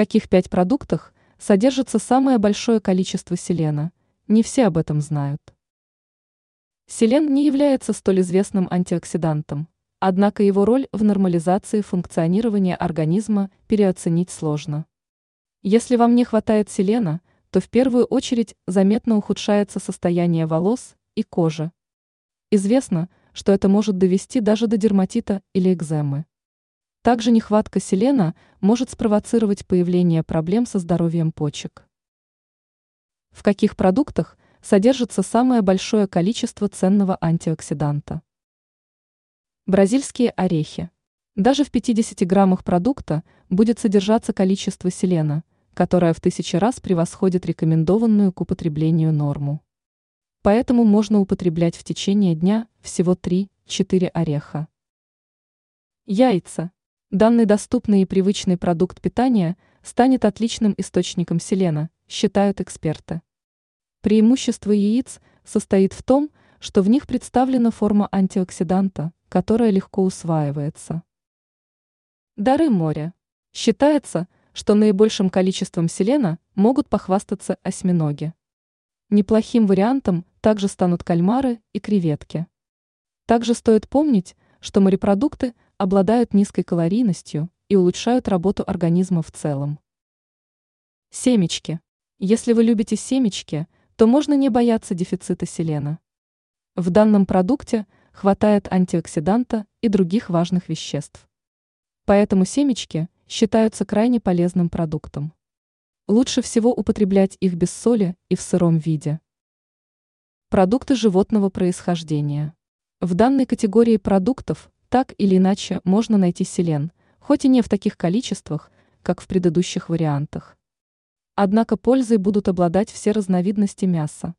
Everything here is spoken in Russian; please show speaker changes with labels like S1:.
S1: каких пять продуктах содержится самое большое количество селена? Не все об этом знают. Селен не является столь известным антиоксидантом, однако его роль в нормализации функционирования организма переоценить сложно. Если вам не хватает селена, то в первую очередь заметно ухудшается состояние волос и кожи. Известно, что это может довести даже до дерматита или экземы. Также нехватка селена может спровоцировать появление проблем со здоровьем почек. В каких продуктах содержится самое большое количество ценного антиоксиданта? Бразильские орехи. Даже в 50 граммах продукта будет содержаться количество селена, которое в тысячи раз превосходит рекомендованную к употреблению норму. Поэтому можно употреблять в течение дня всего 3-4 ореха. Яйца. Данный доступный и привычный продукт питания станет отличным источником селена, считают эксперты. Преимущество яиц состоит в том, что в них представлена форма антиоксиданта, которая легко усваивается. Дары моря. Считается, что наибольшим количеством селена могут похвастаться осьминоги. Неплохим вариантом также станут кальмары и креветки. Также стоит помнить, что морепродукты обладают низкой калорийностью и улучшают работу организма в целом. Семечки. Если вы любите семечки, то можно не бояться дефицита селена. В данном продукте хватает антиоксиданта и других важных веществ. Поэтому семечки считаются крайне полезным продуктом. Лучше всего употреблять их без соли и в сыром виде. Продукты животного происхождения. В данной категории продуктов так или иначе можно найти селен, хоть и не в таких количествах, как в предыдущих вариантах. Однако пользой будут обладать все разновидности мяса.